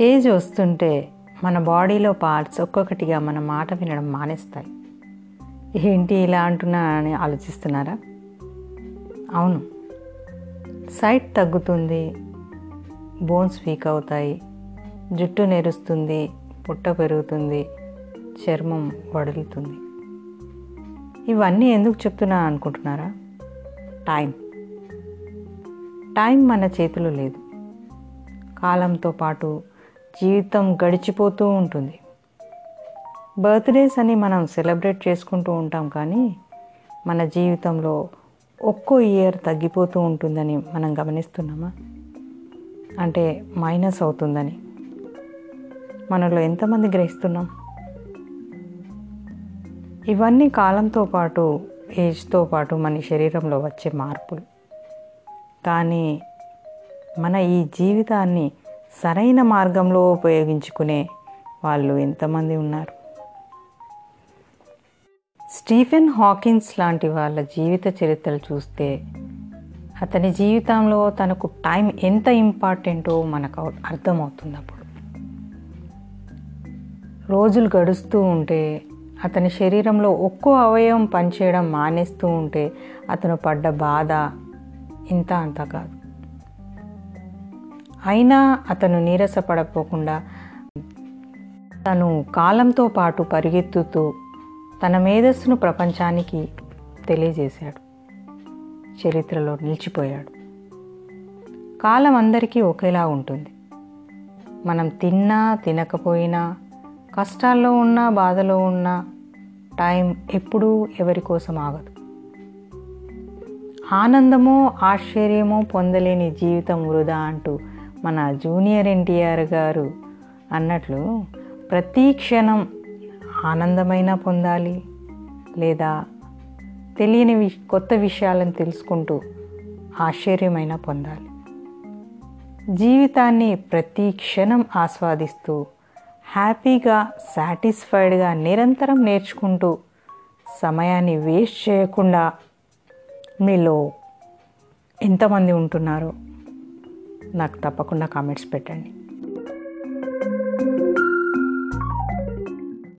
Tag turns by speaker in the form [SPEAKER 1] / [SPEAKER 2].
[SPEAKER 1] Age వస్తుంటే మన బాడీలో పార్ట్స్ ఒక్కొక్కటిగా మన మాట వినడం మానేస్తాయి. ఏంటి ఇలా అంటున్నా అని ఆలోచిస్తున్నారా? అవును. సైట్ తగ్గుతుంది బోన్స్ వీక్ అవుతాయి జుట్టు నెరుస్తుంది పుట్ట పెరుగుతుంది చర్మం వడులుతుంది. ఇవన్నీ ఎందుకు చెప్తున్నా అనుకుంటున్నారా? టైం. టైం మన చేతిలో లేదు. కాలంతో పాటు జీవితం గడిచిపోతూ ఉంటుంది. బర్త్డేస్ అని మనం సెలబ్రేట్ చేసుకుంటూ ఉంటాం కానీ మన జీవితంలో ఒక్కో ఇయర్ తగ్గిపోతూ ఉంటుందని మనం గమనిస్తున్నామా? అంటే మైనస్ అవుతుందని. మనలో ఎంతమంది గ్రహిస్తున్నాం? ఇవన్నీ కాలంతో పాటు ఏజ్తో పాటు మన శరీరంలో వచ్చే మార్పులు. కానీ మన ఈ జీవితాన్ని సరైన మార్గంలో ఉపయోగించుకునే వాళ్ళు ఎంతమంది ఉన్నారు? స్టీఫెన్ హాకిన్స్ లాంటి వాళ్ళ జీవిత చరిత్రలు చూస్తే అతని జీవితంలో తనకు టైం ఎంత ఇంపార్టెంటో మనకు అర్థమవుతుంది అప్పుడు రోజులు గడుస్తూ ఉంటే అతని శరీరంలో ఒక్కో అవయవం పనిచేయడం మానేస్తూ ఉంటే అతను పడ్డ బాధ ఇంత అంత కాదు. అయినా అతను నీరసపడపోకుండా తను కాలంతో పాటు పరిగెత్తుతూ తన మేధస్సును ప్రపంచానికి తెలియజేశాడు. చరిత్రలో నిలిచిపోయాడు. కాలం అందరికీ ఒకేలా ఉంటుంది. మనం తిన్నా తినకపోయినా కష్టాల్లో ఉన్నా బాధలో ఉన్నా టైం ఎప్పుడూ ఎవరి కోసం ఆగదు. ఆనందమో ఆశ్చర్యమో పొందలేని జీవితం వృధా అంటూ మన జూనియర్ ఎన్టీఆర్ గారు అన్నట్లు ప్రతి క్షణం ఆనందమైనా పొందాలి లేదా తెలియని వి కొత్త విషయాలను తెలుసుకుంటూ ఆశ్చర్యమైనా పొందాలి. జీవితాన్ని ప్రతి క్షణం ఆస్వాదిస్తూ హ్యాపీగా సాటిస్ఫైడ్గా నిరంతరం నేర్చుకుంటూ సమయాన్ని వేస్ట్ చేయకుండా మీలో ఎంతమంది ఉంటున్నారో నాకు తప్పకుండా కామెంట్స్ పెట్టండి.